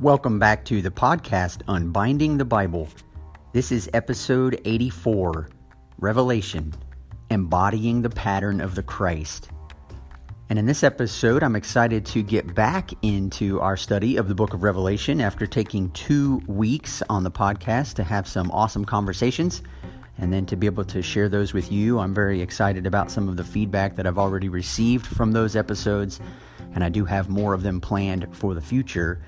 Welcome back to the podcast Unbinding the Bible. This is episode 84 Revelation Embodying the Pattern of the Christ. And in this episode, I'm excited to get back into our study of the book of Revelation after taking two weeks on the podcast to have some awesome conversations and then to be able to share those with you. I'm very excited about some of the feedback that I've already received from those episodes, and I do have more of them planned for the future.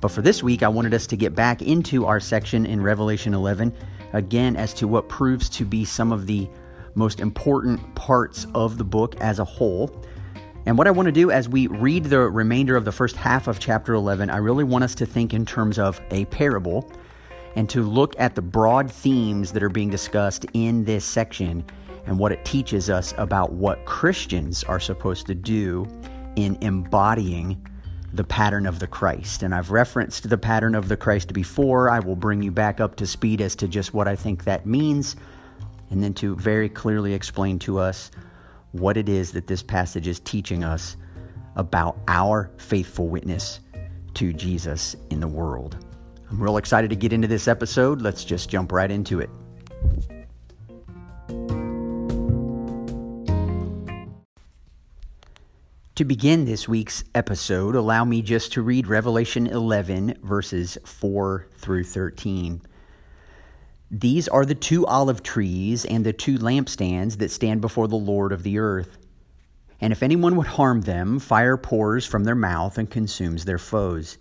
But for this week, I wanted us to get back into our section in Revelation 11 again as to what proves to be some of the most important parts of the book as a whole. And what I want to do as we read the remainder of the first half of chapter 11, I really want us to think in terms of a parable and to look at the broad themes that are being discussed in this section and what it teaches us about what Christians are supposed to do in embodying the pattern of the Christ. And I've referenced the pattern of the Christ before. I will bring you back up to speed as to just what I think that means, and then to very clearly explain to us what it is that this passage is teaching us about our faithful witness to Jesus in the world. I'm real excited to get into this episode. Let's just jump right into it. To begin this week's episode, allow me just to read Revelation 11, verses 4 through 13. These are the two olive trees and the two lampstands that stand before the Lord of the earth. And if anyone would harm them, fire pours from their mouth and consumes their foes.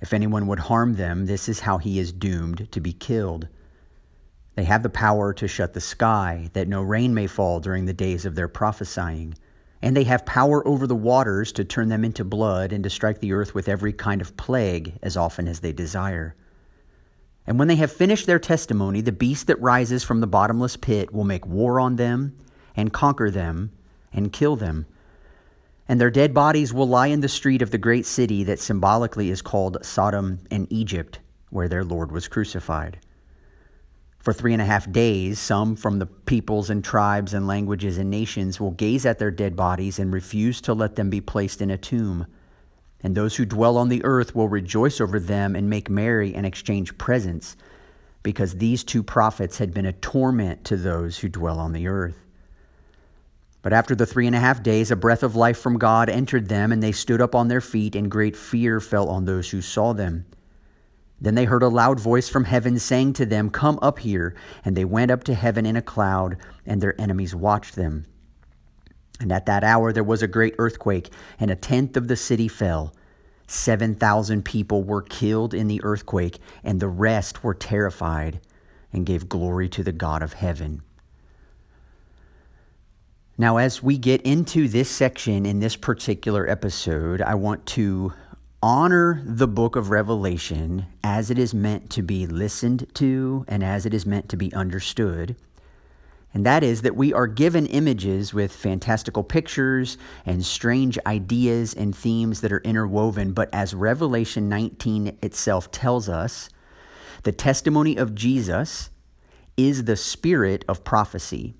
If anyone would harm them, this is how he is doomed to be killed. They have the power to shut the sky, that no rain may fall during the days of their prophesying and they have power over the waters to turn them into blood and to strike the earth with every kind of plague as often as they desire. And when they have finished their testimony, the beast that rises from the bottomless pit will make war on them and conquer them and kill them. And their dead bodies will lie in the street of the great city that symbolically is called Sodom and Egypt, where their Lord was crucified. For three and a half days, some from the peoples and tribes and languages and nations will gaze at their dead bodies and refuse to let them be placed in a tomb. And those who dwell on the earth will rejoice over them and make merry and exchange presents, because these two prophets had been a torment to those who dwell on the earth. But after the three and a half days, a breath of life from God entered them, and they stood up on their feet, and great fear fell on those who saw them. Then they heard a loud voice from heaven saying to them, Come up here. And they went up to heaven in a cloud, and their enemies watched them. And at that hour there was a great earthquake, and a tenth of the city fell. Seven thousand people were killed in the earthquake, and the rest were terrified and gave glory to the God of heaven. Now, as we get into this section in this particular episode, I want to honor the book of Revelation as it is meant to be listened to and as it is meant to be understood. And that is that we are given images with fantastical pictures and strange ideas and themes that are interwoven. But as Revelation 19 itself tells us, the testimony of Jesus is the spirit of prophecy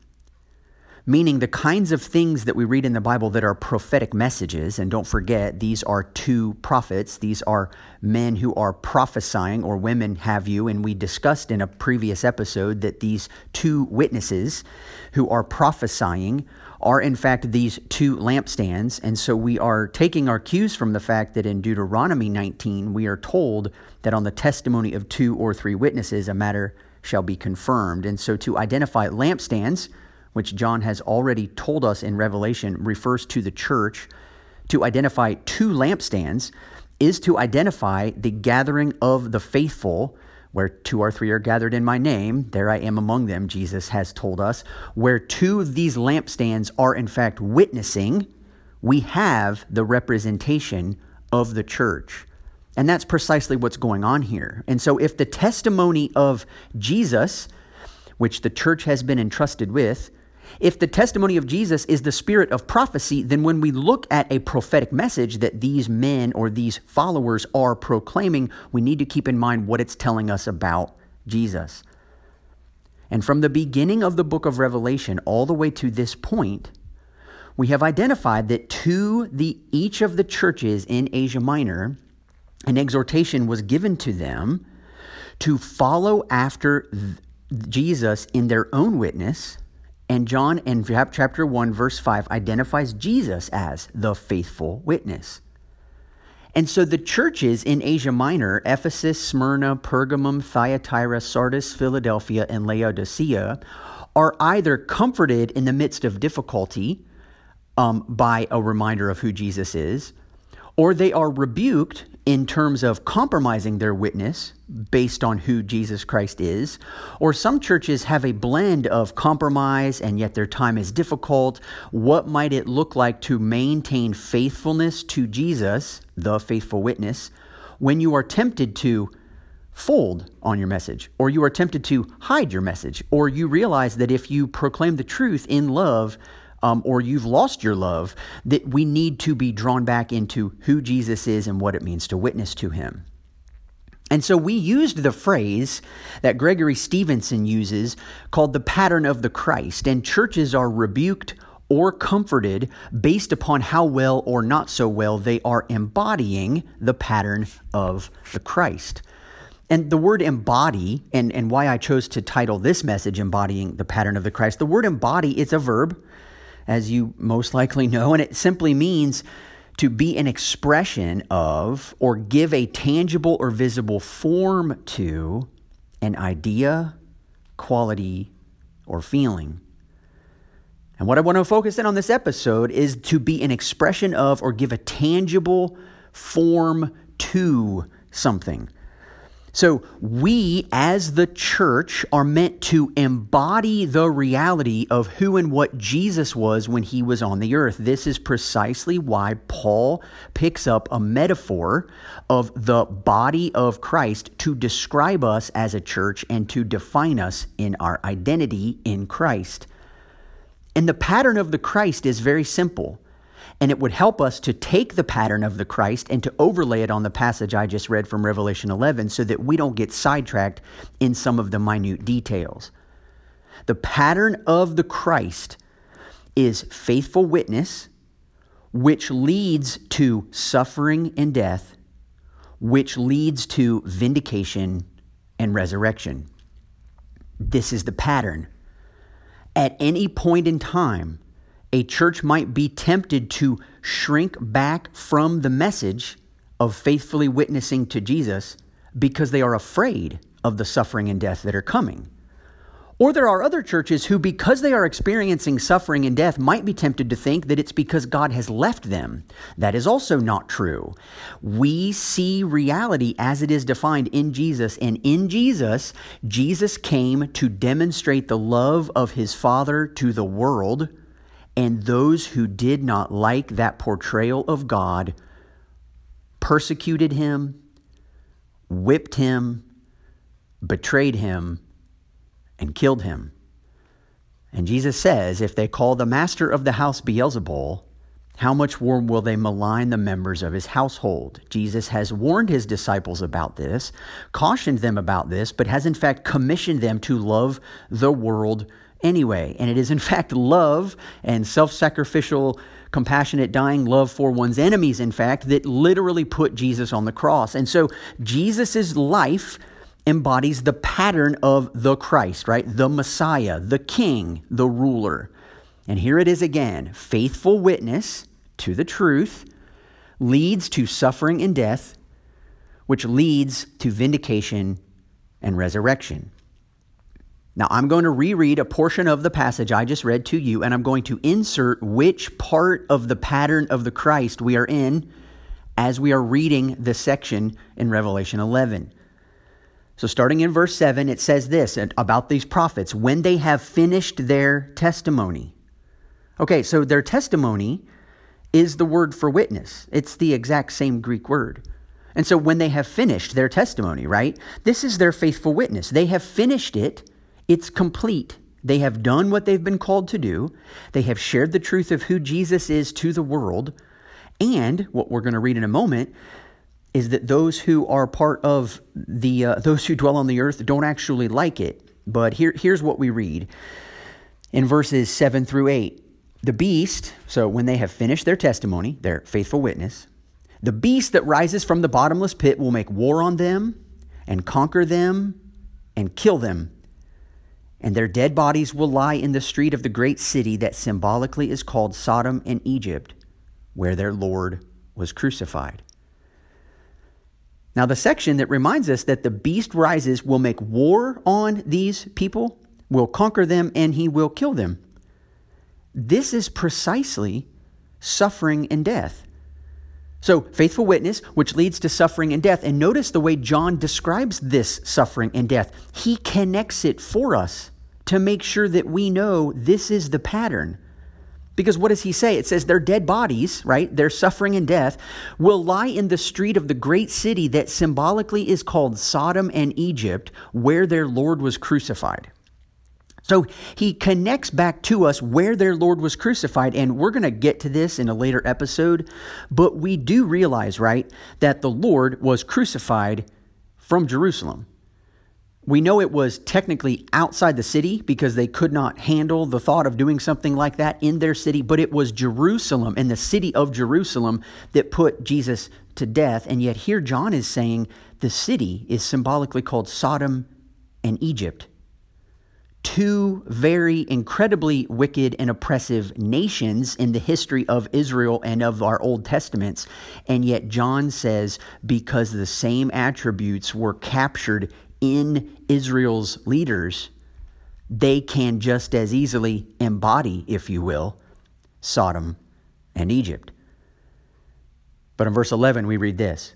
meaning the kinds of things that we read in the Bible that are prophetic messages. And don't forget, these are two prophets. These are men who are prophesying, or women have you. And we discussed in a previous episode that these two witnesses who are prophesying are in fact these two lampstands. And so we are taking our cues from the fact that in Deuteronomy 19, we are told that on the testimony of two or three witnesses, a matter shall be confirmed. And so to identify lampstands, which John has already told us in Revelation refers to the church, to identify two lampstands is to identify the gathering of the faithful, where two or three are gathered in my name, there I am among them, Jesus has told us. Where two of these lampstands are in fact witnessing, we have the representation of the church. And that's precisely what's going on here. And so, if the testimony of Jesus, which the church has been entrusted with, if the testimony of Jesus is the spirit of prophecy, then when we look at a prophetic message that these men or these followers are proclaiming, we need to keep in mind what it's telling us about Jesus. And from the beginning of the book of Revelation all the way to this point, we have identified that to the each of the churches in Asia Minor, an exhortation was given to them to follow after Jesus in their own witness. And John in chapter 1, verse 5, identifies Jesus as the faithful witness. And so the churches in Asia Minor, Ephesus, Smyrna, Pergamum, Thyatira, Sardis, Philadelphia, and Laodicea, are either comforted in the midst of difficulty um, by a reminder of who Jesus is, or they are rebuked in terms of compromising their witness based on who Jesus Christ is, or some churches have a blend of compromise and yet their time is difficult. What might it look like to maintain faithfulness to Jesus, the faithful witness, when you are tempted to fold on your message, or you are tempted to hide your message, or you realize that if you proclaim the truth in love, um, or you've lost your love, that we need to be drawn back into who Jesus is and what it means to witness to him. And so we used the phrase that Gregory Stevenson uses called the pattern of the Christ, and churches are rebuked or comforted based upon how well or not so well they are embodying the pattern of the Christ. And the word embody, and, and why I chose to title this message Embodying the Pattern of the Christ, the word embody is a verb as you most likely know, and it simply means to be an expression of or give a tangible or visible form to an idea, quality, or feeling. And what I want to focus in on this episode is to be an expression of or give a tangible form to something. So, we as the church are meant to embody the reality of who and what Jesus was when he was on the earth. This is precisely why Paul picks up a metaphor of the body of Christ to describe us as a church and to define us in our identity in Christ. And the pattern of the Christ is very simple. And it would help us to take the pattern of the Christ and to overlay it on the passage I just read from Revelation 11 so that we don't get sidetracked in some of the minute details. The pattern of the Christ is faithful witness, which leads to suffering and death, which leads to vindication and resurrection. This is the pattern. At any point in time, a church might be tempted to shrink back from the message of faithfully witnessing to Jesus because they are afraid of the suffering and death that are coming. Or there are other churches who, because they are experiencing suffering and death, might be tempted to think that it's because God has left them. That is also not true. We see reality as it is defined in Jesus, and in Jesus, Jesus came to demonstrate the love of his Father to the world and those who did not like that portrayal of God persecuted him, whipped him, betrayed him, and killed him. And Jesus says, if they call the master of the house Beelzebul, how much more will they malign the members of his household? Jesus has warned his disciples about this, cautioned them about this, but has in fact commissioned them to love the world anyway. And it is, in fact, love and self sacrificial, compassionate, dying love for one's enemies, in fact, that literally put Jesus on the cross. And so Jesus' life embodies the pattern of the Christ, right? The Messiah, the King, the ruler. And here it is again faithful witness to the truth leads to suffering and death, which leads to vindication and resurrection. Now, I'm going to reread a portion of the passage I just read to you, and I'm going to insert which part of the pattern of the Christ we are in as we are reading this section in Revelation 11. So, starting in verse 7, it says this about these prophets when they have finished their testimony. Okay, so their testimony is the word for witness, it's the exact same Greek word. And so, when they have finished their testimony, right, this is their faithful witness. They have finished it it's complete. They have done what they've been called to do. They have shared the truth of who Jesus is to the world. And what we're going to read in a moment is that those who are part of the uh, those who dwell on the earth don't actually like it. But here, here's what we read in verses 7 through 8. The beast, so when they have finished their testimony, their faithful witness, The beast that rises from the bottomless pit will make war on them and conquer them and kill them. And their dead bodies will lie in the street of the great city that symbolically is called Sodom and Egypt, where their Lord was crucified. Now, the section that reminds us that the beast rises will make war on these people, will conquer them, and he will kill them. This is precisely suffering and death. So, faithful witness, which leads to suffering and death. And notice the way John describes this suffering and death. He connects it for us to make sure that we know this is the pattern. Because what does he say? It says their dead bodies, right, their suffering and death, will lie in the street of the great city that symbolically is called Sodom and Egypt, where their Lord was crucified. So he connects back to us where their Lord was crucified, and we're going to get to this in a later episode. But we do realize, right, that the Lord was crucified from Jerusalem. We know it was technically outside the city because they could not handle the thought of doing something like that in their city, but it was Jerusalem and the city of Jerusalem that put Jesus to death. And yet, here John is saying the city is symbolically called Sodom and Egypt. Two very incredibly wicked and oppressive nations in the history of Israel and of our Old Testaments. And yet, John says because the same attributes were captured in Israel's leaders, they can just as easily embody, if you will, Sodom and Egypt. But in verse 11, we read this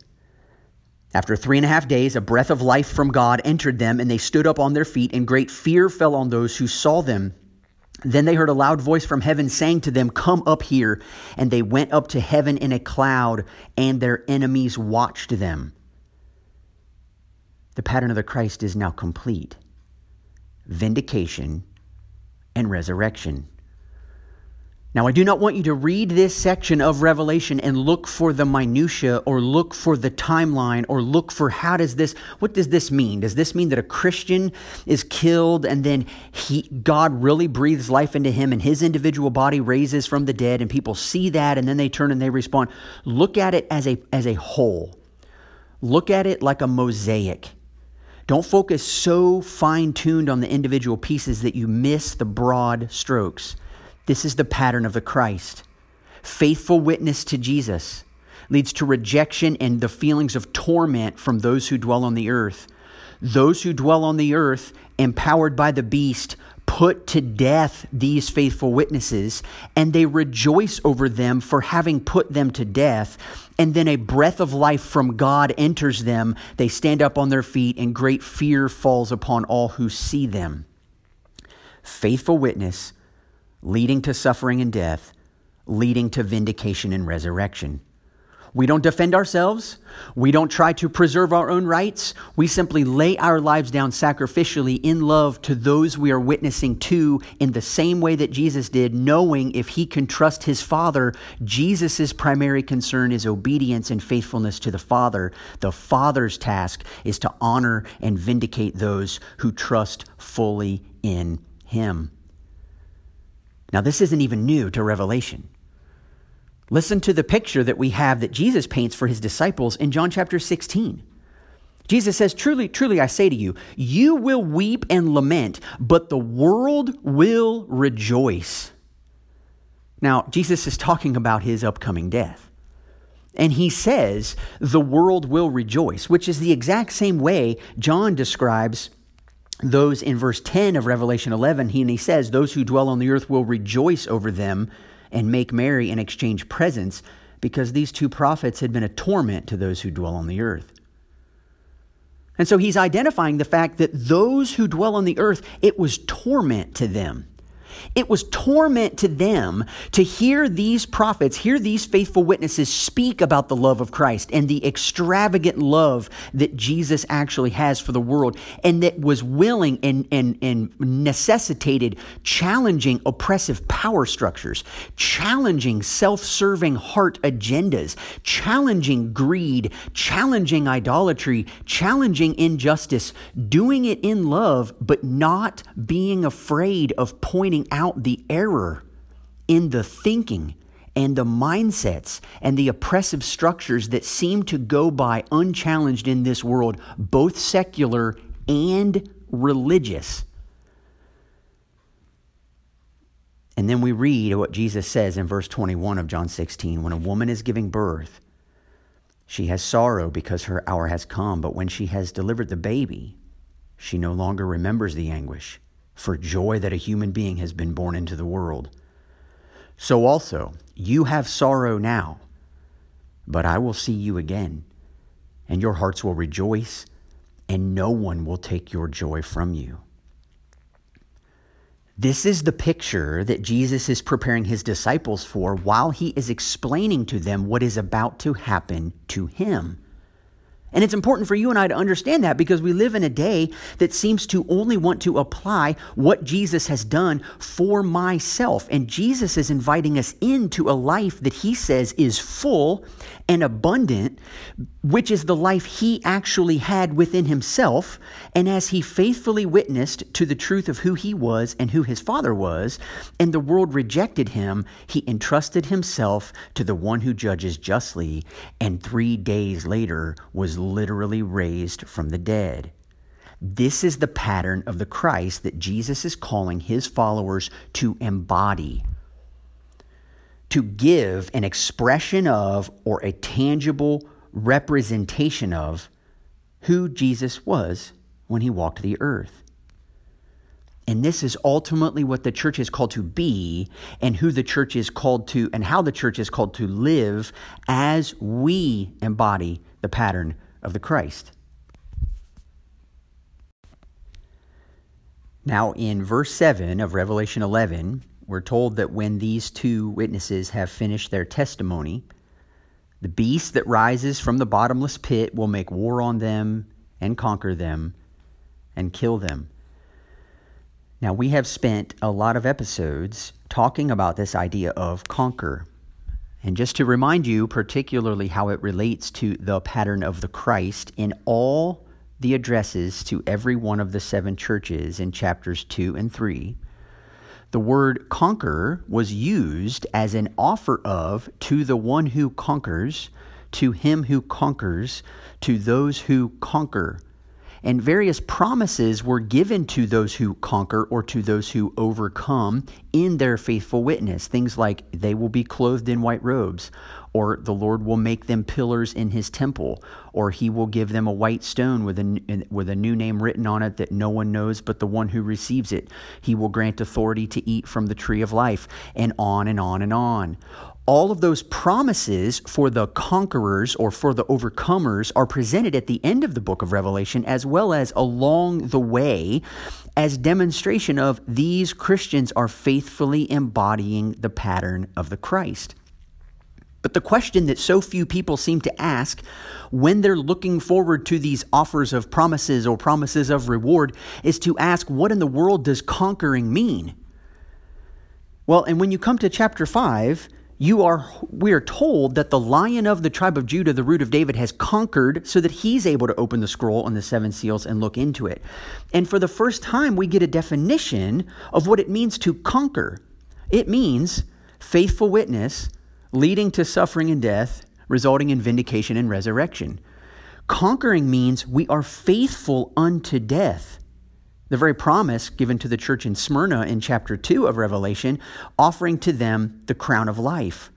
After three and a half days, a breath of life from God entered them, and they stood up on their feet, and great fear fell on those who saw them. Then they heard a loud voice from heaven saying to them, Come up here. And they went up to heaven in a cloud, and their enemies watched them. The pattern of the Christ is now complete vindication and resurrection. Now, I do not want you to read this section of Revelation and look for the minutia or look for the timeline or look for how does this, what does this mean? Does this mean that a Christian is killed and then he, God really breathes life into him and his individual body raises from the dead and people see that and then they turn and they respond? Look at it as a, as a whole. Look at it like a mosaic. Don't focus so fine tuned on the individual pieces that you miss the broad strokes. This is the pattern of the Christ. Faithful witness to Jesus leads to rejection and the feelings of torment from those who dwell on the earth. Those who dwell on the earth, empowered by the beast, put to death these faithful witnesses, and they rejoice over them for having put them to death. And then a breath of life from God enters them. They stand up on their feet, and great fear falls upon all who see them. Faithful witness leading to suffering and death, leading to vindication and resurrection. We don't defend ourselves. We don't try to preserve our own rights. We simply lay our lives down sacrificially in love to those we are witnessing to in the same way that Jesus did, knowing if he can trust his Father, Jesus' primary concern is obedience and faithfulness to the Father. The Father's task is to honor and vindicate those who trust fully in him. Now, this isn't even new to Revelation. Listen to the picture that we have that Jesus paints for his disciples in John chapter 16. Jesus says, Truly, truly, I say to you, you will weep and lament, but the world will rejoice. Now, Jesus is talking about his upcoming death. And he says, the world will rejoice, which is the exact same way John describes those in verse 10 of Revelation 11. He, and he says, Those who dwell on the earth will rejoice over them and make merry and exchange presents, because these two prophets had been a torment to those who dwell on the earth. And so he's identifying the fact that those who dwell on the earth, it was torment to them. It was torment to them to hear these prophets, hear these faithful witnesses speak about the love of Christ and the extravagant love that Jesus actually has for the world, and that was willing and, and, and necessitated challenging oppressive power structures, challenging self serving heart agendas, challenging greed, challenging idolatry, challenging injustice, doing it in love, but not being afraid of pointing out the error in the thinking and the mindsets and the oppressive structures that seem to go by unchallenged in this world, both secular and religious. And then we read what Jesus says in verse 21 of John 16 when a woman is giving birth, she has sorrow because her hour has come, but when she has delivered the baby, she no longer remembers the anguish for joy that a human being has been born into the world. So also, you have sorrow now, but I will see you again, and your hearts will rejoice, and no one will take your joy from you. This is the picture that Jesus is preparing his disciples for while he is explaining to them what is about to happen to him. And it's important for you and I to understand that because we live in a day that seems to only want to apply what Jesus has done for myself. And Jesus is inviting us into a life that he says is full and abundant, which is the life he actually had within himself. And as he faithfully witnessed to the truth of who he was and who his father was, and the world rejected him, he entrusted himself to the one who judges justly, and three days later was literally raised from the dead. This is the pattern of the Christ that Jesus is calling his followers to embody, to give an expression of or a tangible representation of who Jesus was when he walked the earth. And this is ultimately what the church is called to be, and who the church is called to, and how the church is called to live as we embody the pattern of the Christ. Now, in verse 7 of Revelation 11, we're told that when these two witnesses have finished their testimony, the beast that rises from the bottomless pit will make war on them and conquer them and kill them. Now, we have spent a lot of episodes talking about this idea of conquer. And just to remind you, particularly how it relates to the pattern of the Christ in all the addresses to every one of the seven churches in chapters 2 and 3, the word conquer was used as an offer of to the one who conquers, to him who conquers, to those who conquer and various promises were given to those who conquer or to those who overcome in their faithful witness. Things like they will be clothed in white robes, or the Lord will make them pillars in his temple, or he will give them a white stone with a, with a new name written on it that no one knows but the one who receives it. He will grant authority to eat from the tree of life, and on and on and on all of those promises for the conquerors or for the overcomers are presented at the end of the book of Revelation as well as along the way as demonstration of these Christians are faithfully embodying the pattern of the Christ. But the question that so few people seem to ask when they're looking forward to these offers of promises or promises of reward is to ask, what in the world does conquering mean? Well, and when you come to chapter 5, you are we are told that the lion of the tribe of Judah, the root of David, has conquered so that he's able to open the scroll on the seven seals and look into it. And for the first time, we get a definition of what it means to conquer. It means faithful witness leading to suffering and death, resulting in vindication and resurrection. Conquering means we are faithful unto death the very promise given to the church in Smyrna in chapter 2 of Revelation, offering to them the crown of life.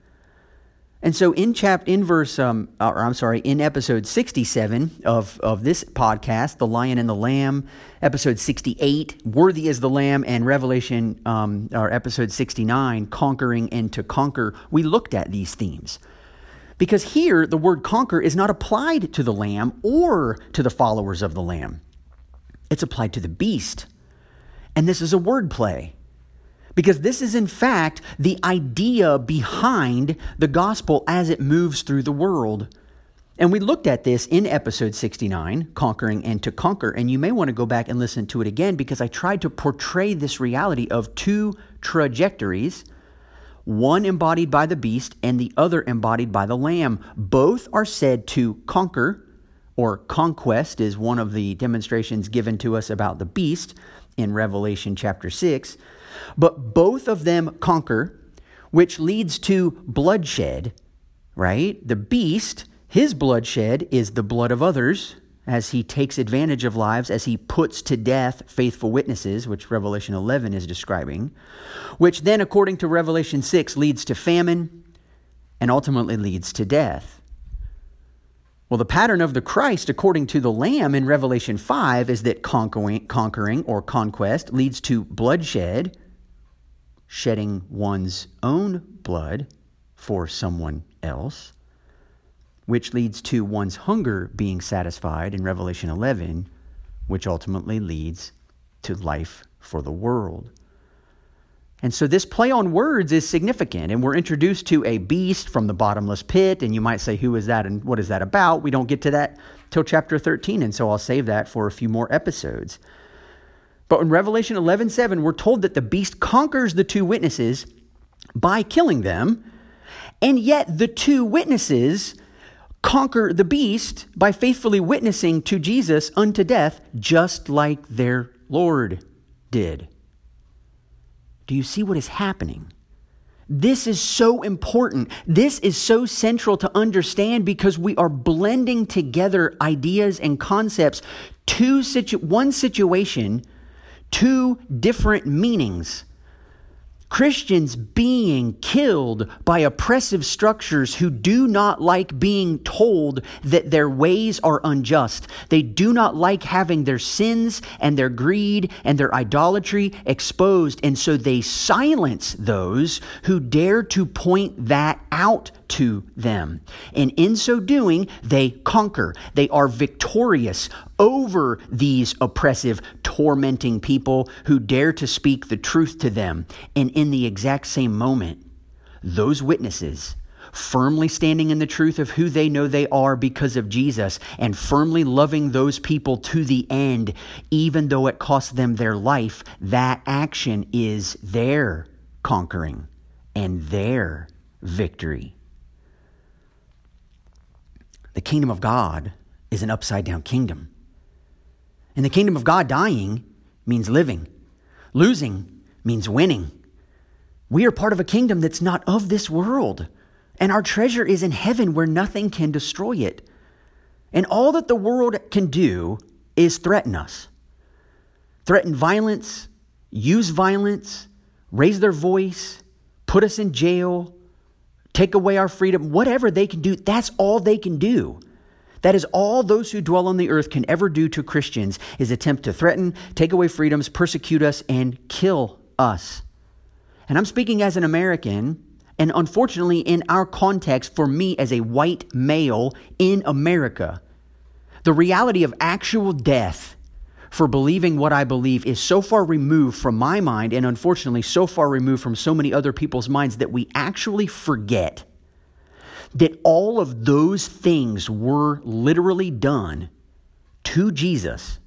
And so in chap in verse um, or I'm sorry, in episode 67 of, of this podcast, The Lion and the Lamb, episode 68, Worthy is the Lamb, and Revelation um, or episode 69, Conquering and to Conquer, we looked at these themes. Because here the word conquer is not applied to the lamb or to the followers of the lamb it's applied to the beast. And this is a wordplay. Because this is, in fact, the idea behind the gospel as it moves through the world. And we looked at this in episode 69, Conquering and to Conquer. And you may want to go back and listen to it again because I tried to portray this reality of two trajectories one embodied by the beast and the other embodied by the lamb. Both are said to conquer or conquest is one of the demonstrations given to us about the beast in Revelation chapter 6. But both of them conquer which leads to bloodshed, right? The beast, his bloodshed is the blood of others as he takes advantage of lives, as he puts to death faithful witnesses, which Revelation 11 is describing, which then, according to Revelation 6, leads to famine and ultimately leads to death. Well, the pattern of the Christ, according to the Lamb in Revelation 5, is that conquering, conquering or conquest leads to bloodshed, shedding one's own blood for someone else which leads to one's hunger being satisfied in Revelation 11, which ultimately leads to life for the world. And so this play on words is significant, and we're introduced to a beast from the bottomless pit, and you might say, Who is that and what is that about? We don't get to that till chapter 13, and so I'll save that for a few more episodes. But in Revelation 11 7, we're told that the beast conquers the two witnesses by killing them, and yet the two witnesses conquer the beast by faithfully witnessing to Jesus unto death, just like their Lord did. Do you see what is happening? This is so important. This is so central to understand because we are blending together ideas and concepts, two situ- one situation, two different meanings. Christians being killed by oppressive structures who do not like being told that their ways are unjust. They do not like having their sins and their greed and their idolatry exposed. And so they silence those who dare to point that out to them. And in so doing, they conquer. They are victorious over these oppressive, tormenting people who dare to speak the truth to them. And in the exact same moment, those witnesses firmly standing in the truth of who they know they are because of Jesus, and firmly loving those people to the end, even though it costs them their life, that action is their conquering and their victory. The kingdom of God is an upside down kingdom. In the kingdom of God, dying means living, losing means winning. We are part of a kingdom that's not of this world, and our treasure is in heaven where nothing can destroy it. And all that the world can do is threaten us, threaten violence, use violence, raise their voice, put us in jail, take away our freedom, whatever they can do, that's all they can do. That is all those who dwell on the earth can ever do to Christians is attempt to threaten, take away freedoms, persecute us, and kill us. And I'm speaking as an American, and unfortunately, in our context, for me as a white male in America, the reality of actual death for believing what I believe is so far removed from my mind, and unfortunately, so far removed from so many other people's minds that we actually forget that all of those things were literally done to Jesus.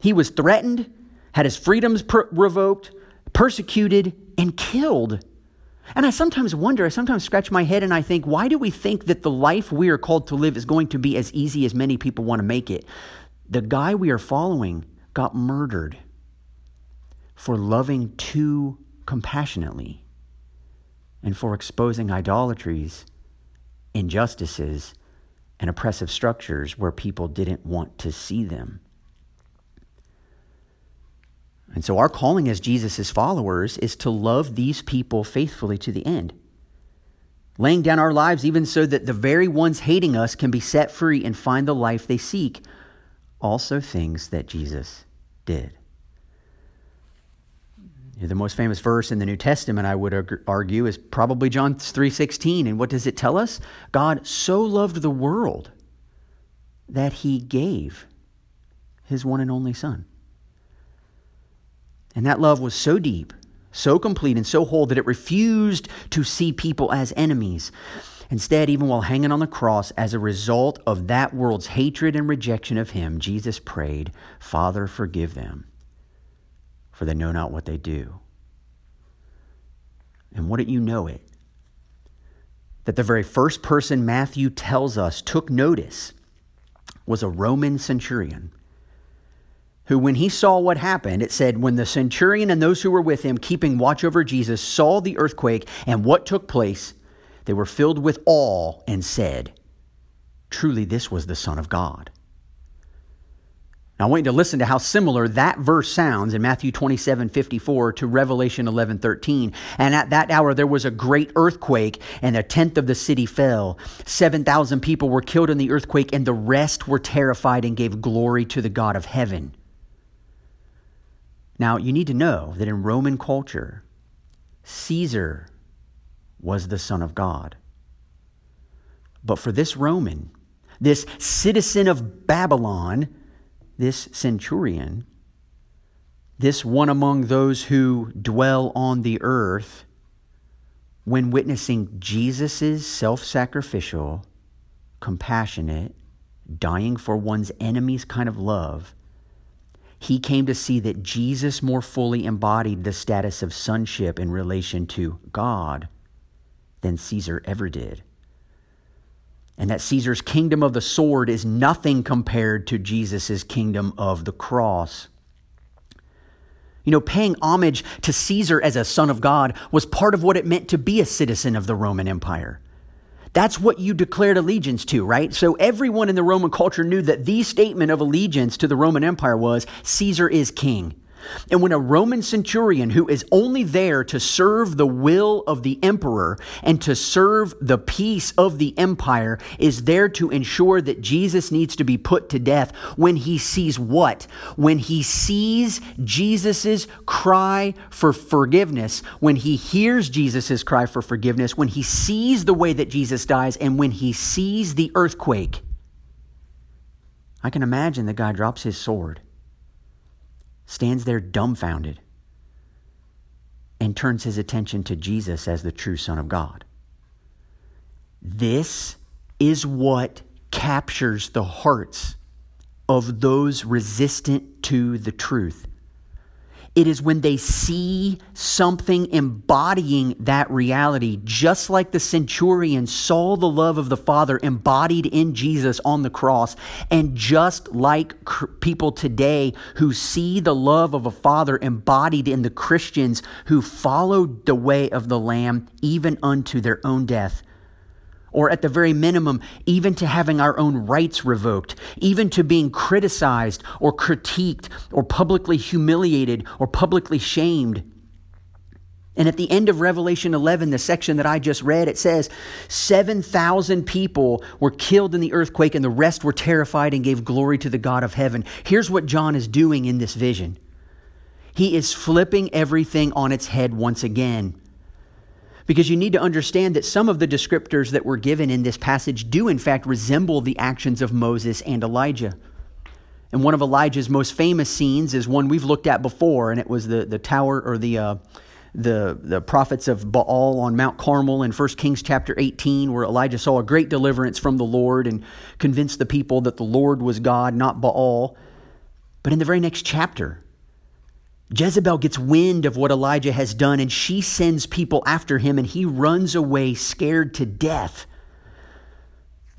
He was threatened, had his freedoms per- revoked, persecuted, and killed. And I sometimes wonder, I sometimes scratch my head and I think, why do we think that the life we are called to live is going to be as easy as many people want to make it? The guy we are following got murdered for loving too compassionately and for exposing idolatries, injustices, and oppressive structures where people didn't want to see them. And so, our calling as Jesus' followers is to love these people faithfully to the end, laying down our lives even so that the very ones hating us can be set free and find the life they seek also things that Jesus did. The most famous verse in the New Testament, I would argue, is probably John 3:16. And what does it tell us? God so loved the world that he gave his one and only son. And that love was so deep, so complete, and so whole that it refused to see people as enemies. Instead, even while hanging on the cross, as a result of that world's hatred and rejection of him, Jesus prayed, Father, forgive them, for they know not what they do. And wouldn't you know it? That the very first person Matthew tells us took notice was a Roman centurion who, when he saw what happened, it said, when the centurion and those who were with him, keeping watch over Jesus, saw the earthquake and what took place, they were filled with awe and said, Truly, this was the Son of God. Now, I want you to listen to how similar that verse sounds in Matthew 27 54 to Revelation 11 13. And at that hour, there was a great earthquake, and a tenth of the city fell. 7,000 people were killed in the earthquake, and the rest were terrified and gave glory to the God of heaven. Now, you need to know that in Roman culture, Caesar was the Son of God. But for this Roman, this citizen of Babylon, this centurion, this one among those who dwell on the earth, when witnessing Jesus' self sacrificial, compassionate, dying for one's enemies kind of love, he came to see that Jesus more fully embodied the status of sonship in relation to God than Caesar ever did and that Caesar's kingdom of the sword is nothing compared to Jesus' kingdom of the cross. You know, paying homage to Caesar as a son of God was part of what it meant to be a citizen of the Roman Empire. That's what you declared allegiance to, right? So everyone in the Roman culture knew that the statement of allegiance to the Roman Empire was Caesar is king. And when a Roman centurion who is only there to serve the will of the emperor and to serve the peace of the empire is there to ensure that Jesus needs to be put to death, when he sees what? When he sees Jesus's cry for forgiveness, when he hears Jesus's cry for forgiveness, when he sees the way that Jesus dies, and when he sees the earthquake, I can imagine the guy drops his sword stands there dumbfounded and turns his attention to Jesus as the true Son of God. This is what captures the hearts of those resistant to the truth. It is when they see something embodying that reality, just like the centurion saw the love of the Father embodied in Jesus on the cross, and just like cr- people today who see the love of a Father embodied in the Christians who followed the way of the Lamb even unto their own death or at the very minimum, even to having our own rights revoked, even to being criticized or critiqued or publicly humiliated or publicly shamed. And at the end of Revelation 11, the section that I just read, it says 7,000 people were killed in the earthquake, and the rest were terrified and gave glory to the God of heaven. Here's what John is doing in this vision he is flipping everything on its head once again. Because you need to understand that some of the descriptors that were given in this passage do, in fact, resemble the actions of Moses and Elijah. And one of Elijah's most famous scenes is one we've looked at before, and it was the, the tower or the, uh, the, the prophets of Baal on Mount Carmel in 1 Kings chapter 18, where Elijah saw a great deliverance from the Lord and convinced the people that the Lord was God, not Baal. But in the very next chapter, Jezebel gets wind of what Elijah has done and she sends people after him and he runs away scared to death.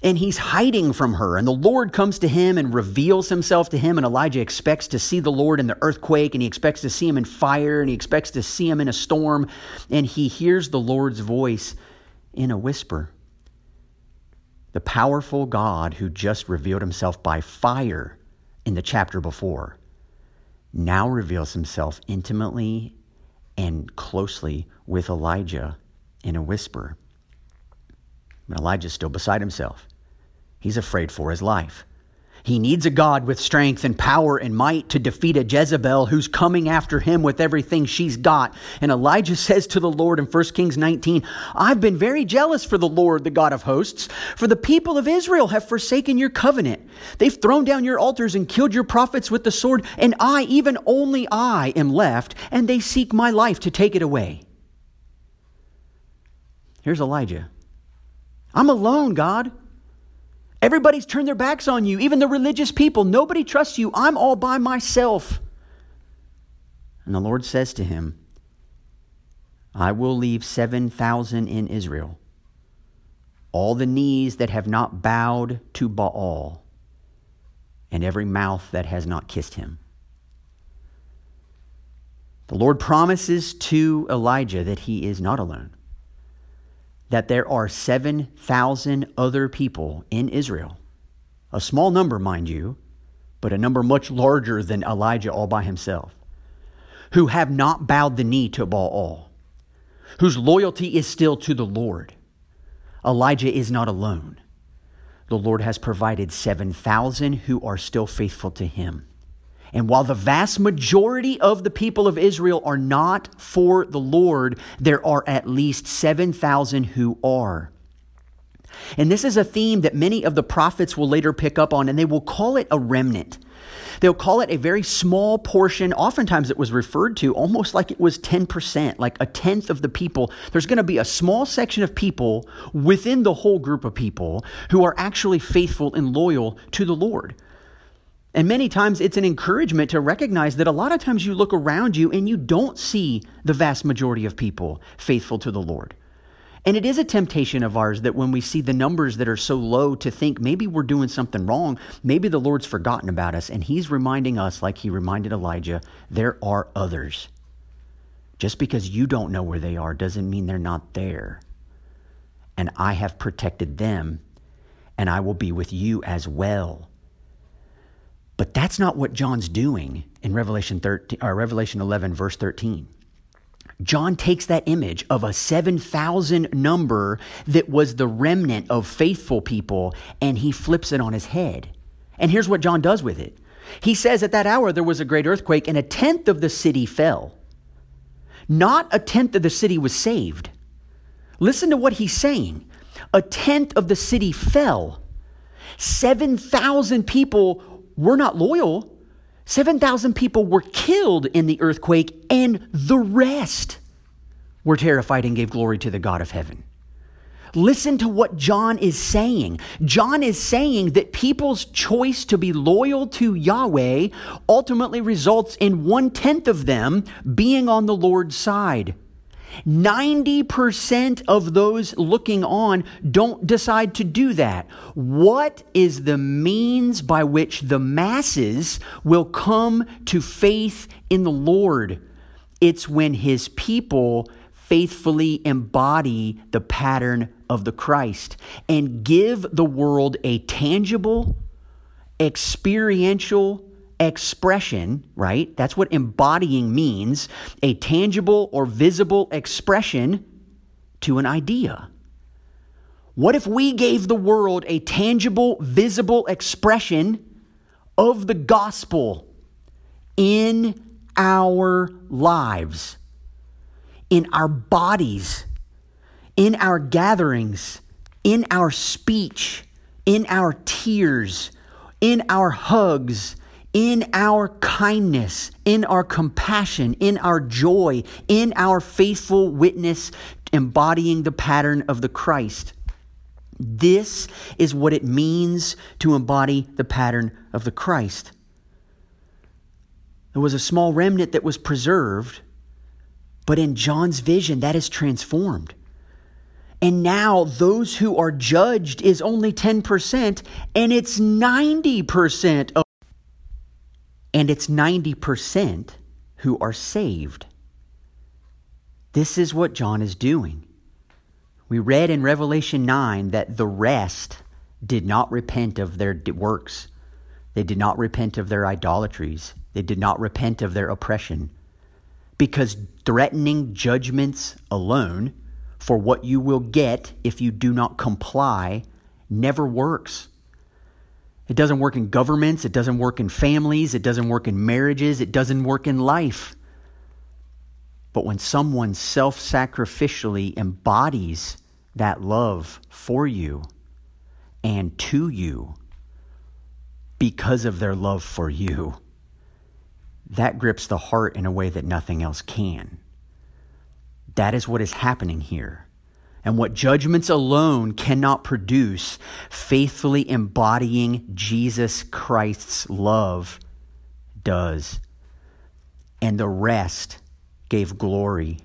And he's hiding from her. And the Lord comes to him and reveals himself to him. And Elijah expects to see the Lord in the earthquake and he expects to see him in fire and he expects to see him in a storm. And he hears the Lord's voice in a whisper. The powerful God who just revealed himself by fire in the chapter before now reveals himself intimately and closely with Elijah in a whisper. Elijah's still beside himself. He's afraid for his life. He needs a God with strength and power and might to defeat a Jezebel who's coming after him with everything she's got. And Elijah says to the Lord in 1 Kings 19, I've been very jealous for the Lord, the God of hosts, for the people of Israel have forsaken your covenant. They've thrown down your altars and killed your prophets with the sword, and I, even only I, am left, and they seek my life to take it away. Here's Elijah. I'm alone, God. Everybody's turned their backs on you, even the religious people. Nobody trusts you. I'm all by myself. And the Lord says to him, I will leave 7,000 in Israel, all the knees that have not bowed to Baal, and every mouth that has not kissed him. The Lord promises to Elijah that he is not alone, that there are 7,000 other people in Israel, a small number, mind you, but a number much larger than Elijah all by himself, who have not bowed the knee to Baal, whose loyalty is still to the Lord. Elijah is not alone. The Lord has provided 7,000 who are still faithful to him. And while the vast majority of the people of Israel are not for the Lord, there are at least 7,000 who are. And this is a theme that many of the prophets will later pick up on, and they will call it a remnant. They'll call it a very small portion. Oftentimes it was referred to almost like it was 10%, like a tenth of the people. There's going to be a small section of people within the whole group of people who are actually faithful and loyal to the Lord. And many times it's an encouragement to recognize that a lot of times you look around you and you don't see the vast majority of people faithful to the Lord. And it is a temptation of ours that when we see the numbers that are so low to think maybe we're doing something wrong, maybe the Lord's forgotten about us. And He's reminding us, like He reminded Elijah, there are others. Just because you don't know where they are doesn't mean they're not there. And I have protected them, and I will be with you as well. But that's not what John's doing in Revelation 13 or Revelation 11 verse 13. John takes that image of a 7,000 number that was the remnant of faithful people and he flips it on his head. And here's what John does with it. He says at that hour there was a great earthquake and a tenth of the city fell. Not a tenth of the city was saved. Listen to what he's saying. A tenth of the city fell. 7,000 people were not loyal. 7,000 people were killed in the earthquake, and the rest were terrified and gave glory to the God of heaven. Listen to what John is saying. John is saying that people's choice to be loyal to Yahweh ultimately results in one tenth of them being on the Lord's side. 90% of those looking on don't decide to do that. What is the means by which the masses will come to faith in the Lord? It's when his people faithfully embody the pattern of the Christ and give the world a tangible, experiential, expression, right? That's what embodying means a tangible or visible expression to an idea. What if we gave the world a tangible, visible expression of the gospel in our lives, in our bodies, in our gatherings, in our speech, in our tears, in our hugs, in our kindness, in our compassion, in our joy, in our faithful witness, embodying the pattern of the Christ. This is what it means to embody the pattern of the Christ. There was a small remnant that was preserved, but in John's vision, that is transformed. And now those who are judged is only 10%, and it's 90% of and it's 90% who are saved. This is what John is doing. We read in Revelation 9 that the rest did not repent of their works. They did not repent of their idolatries. They did not repent of their oppression. Because threatening judgments alone for what you will get if you do not comply never works. It doesn't work in governments, it doesn't work in families, it doesn't work in marriages, it doesn't work in life. But when someone self sacrificially embodies that love for you and to you because of their love for you, that grips the heart in a way that nothing else can. That is what is happening here and what judgments alone cannot produce, faithfully embodying Jesus Christ's love does. And the rest gave glory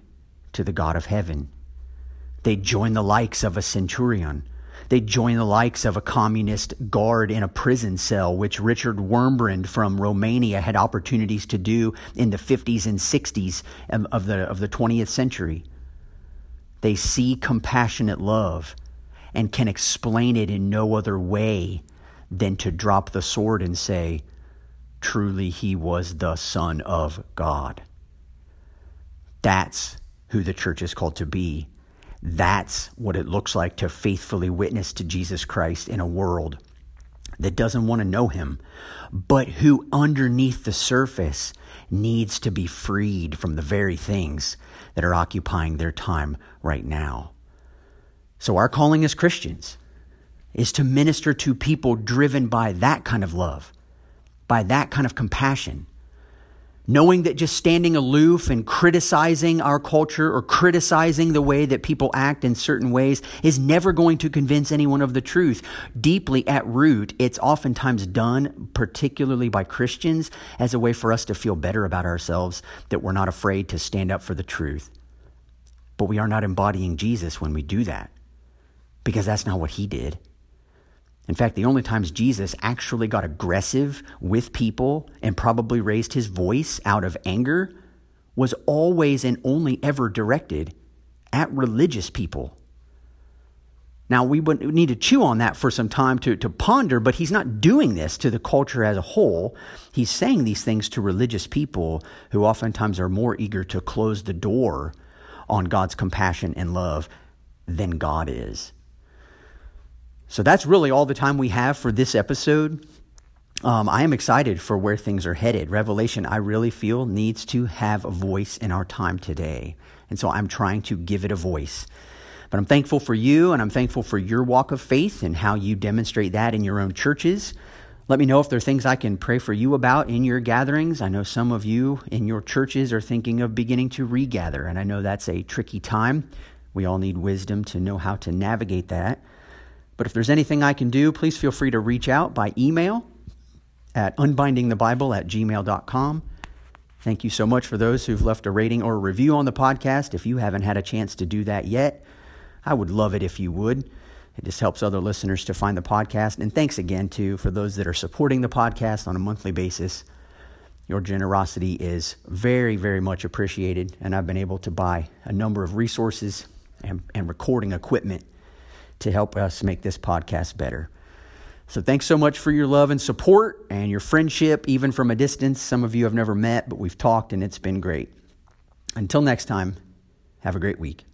to the God of heaven. They joined the likes of a centurion, They'd join the likes of a communist guard in a prison cell, which Richard Wurmbrand from Romania had opportunities to do in the 50s and 60s of the, of the 20th century. They see compassionate love and can explain it in no other way than to drop the sword and say, Truly, he was the Son of God. That's who the church is called to be. That's what it looks like to faithfully witness to Jesus Christ in a world that doesn't want to know him, but who underneath the surface needs to be freed from the very things that are occupying their time right now. So, our calling as Christians is to minister to people driven by that kind of love, by that kind of compassion, Knowing that just standing aloof and criticizing our culture or criticizing the way that people act in certain ways is never going to convince anyone of the truth. Deeply at root, it's oftentimes done, particularly by Christians, as a way for us to feel better about ourselves, that we're not afraid to stand up for the truth. But we are not embodying Jesus when we do that, because that's not what he did. In fact, the only times Jesus actually got aggressive with people and probably raised his voice out of anger was always and only ever directed at religious people. Now, we would need to chew on that for some time to, to ponder, but he's not doing this to the culture as a whole. He's saying these things to religious people who oftentimes are more eager to close the door on God's compassion and love than God is. So that's really all the time we have for this episode. Um, I am excited for where things are headed. Revelation, I really feel, needs to have a voice in our time today. And so I'm trying to give it a voice. But I'm thankful for you and I'm thankful for your walk of faith and how you demonstrate that in your own churches. Let me know if there are things I can pray for you about in your gatherings. I know some of you in your churches are thinking of beginning to regather, and I know that's a tricky time. We all need wisdom to know how to navigate that. But if there's anything I can do, please feel free to reach out by email at unbindingthebible at gmail.com. Thank you so much for those who've left a rating or a review on the podcast. If you haven't had a chance to do that yet, I would love it if you would. It just helps other listeners to find the podcast. And thanks again, too, for those that are supporting the podcast on a monthly basis. Your generosity is very, very much appreciated. And I've been able to buy a number of resources and, and recording equipment to help us make this podcast better. So thanks so much for your love and support and your friendship, even from a distance. Some of you have never met, but we've talked and it's been great. Until next time, have a great week.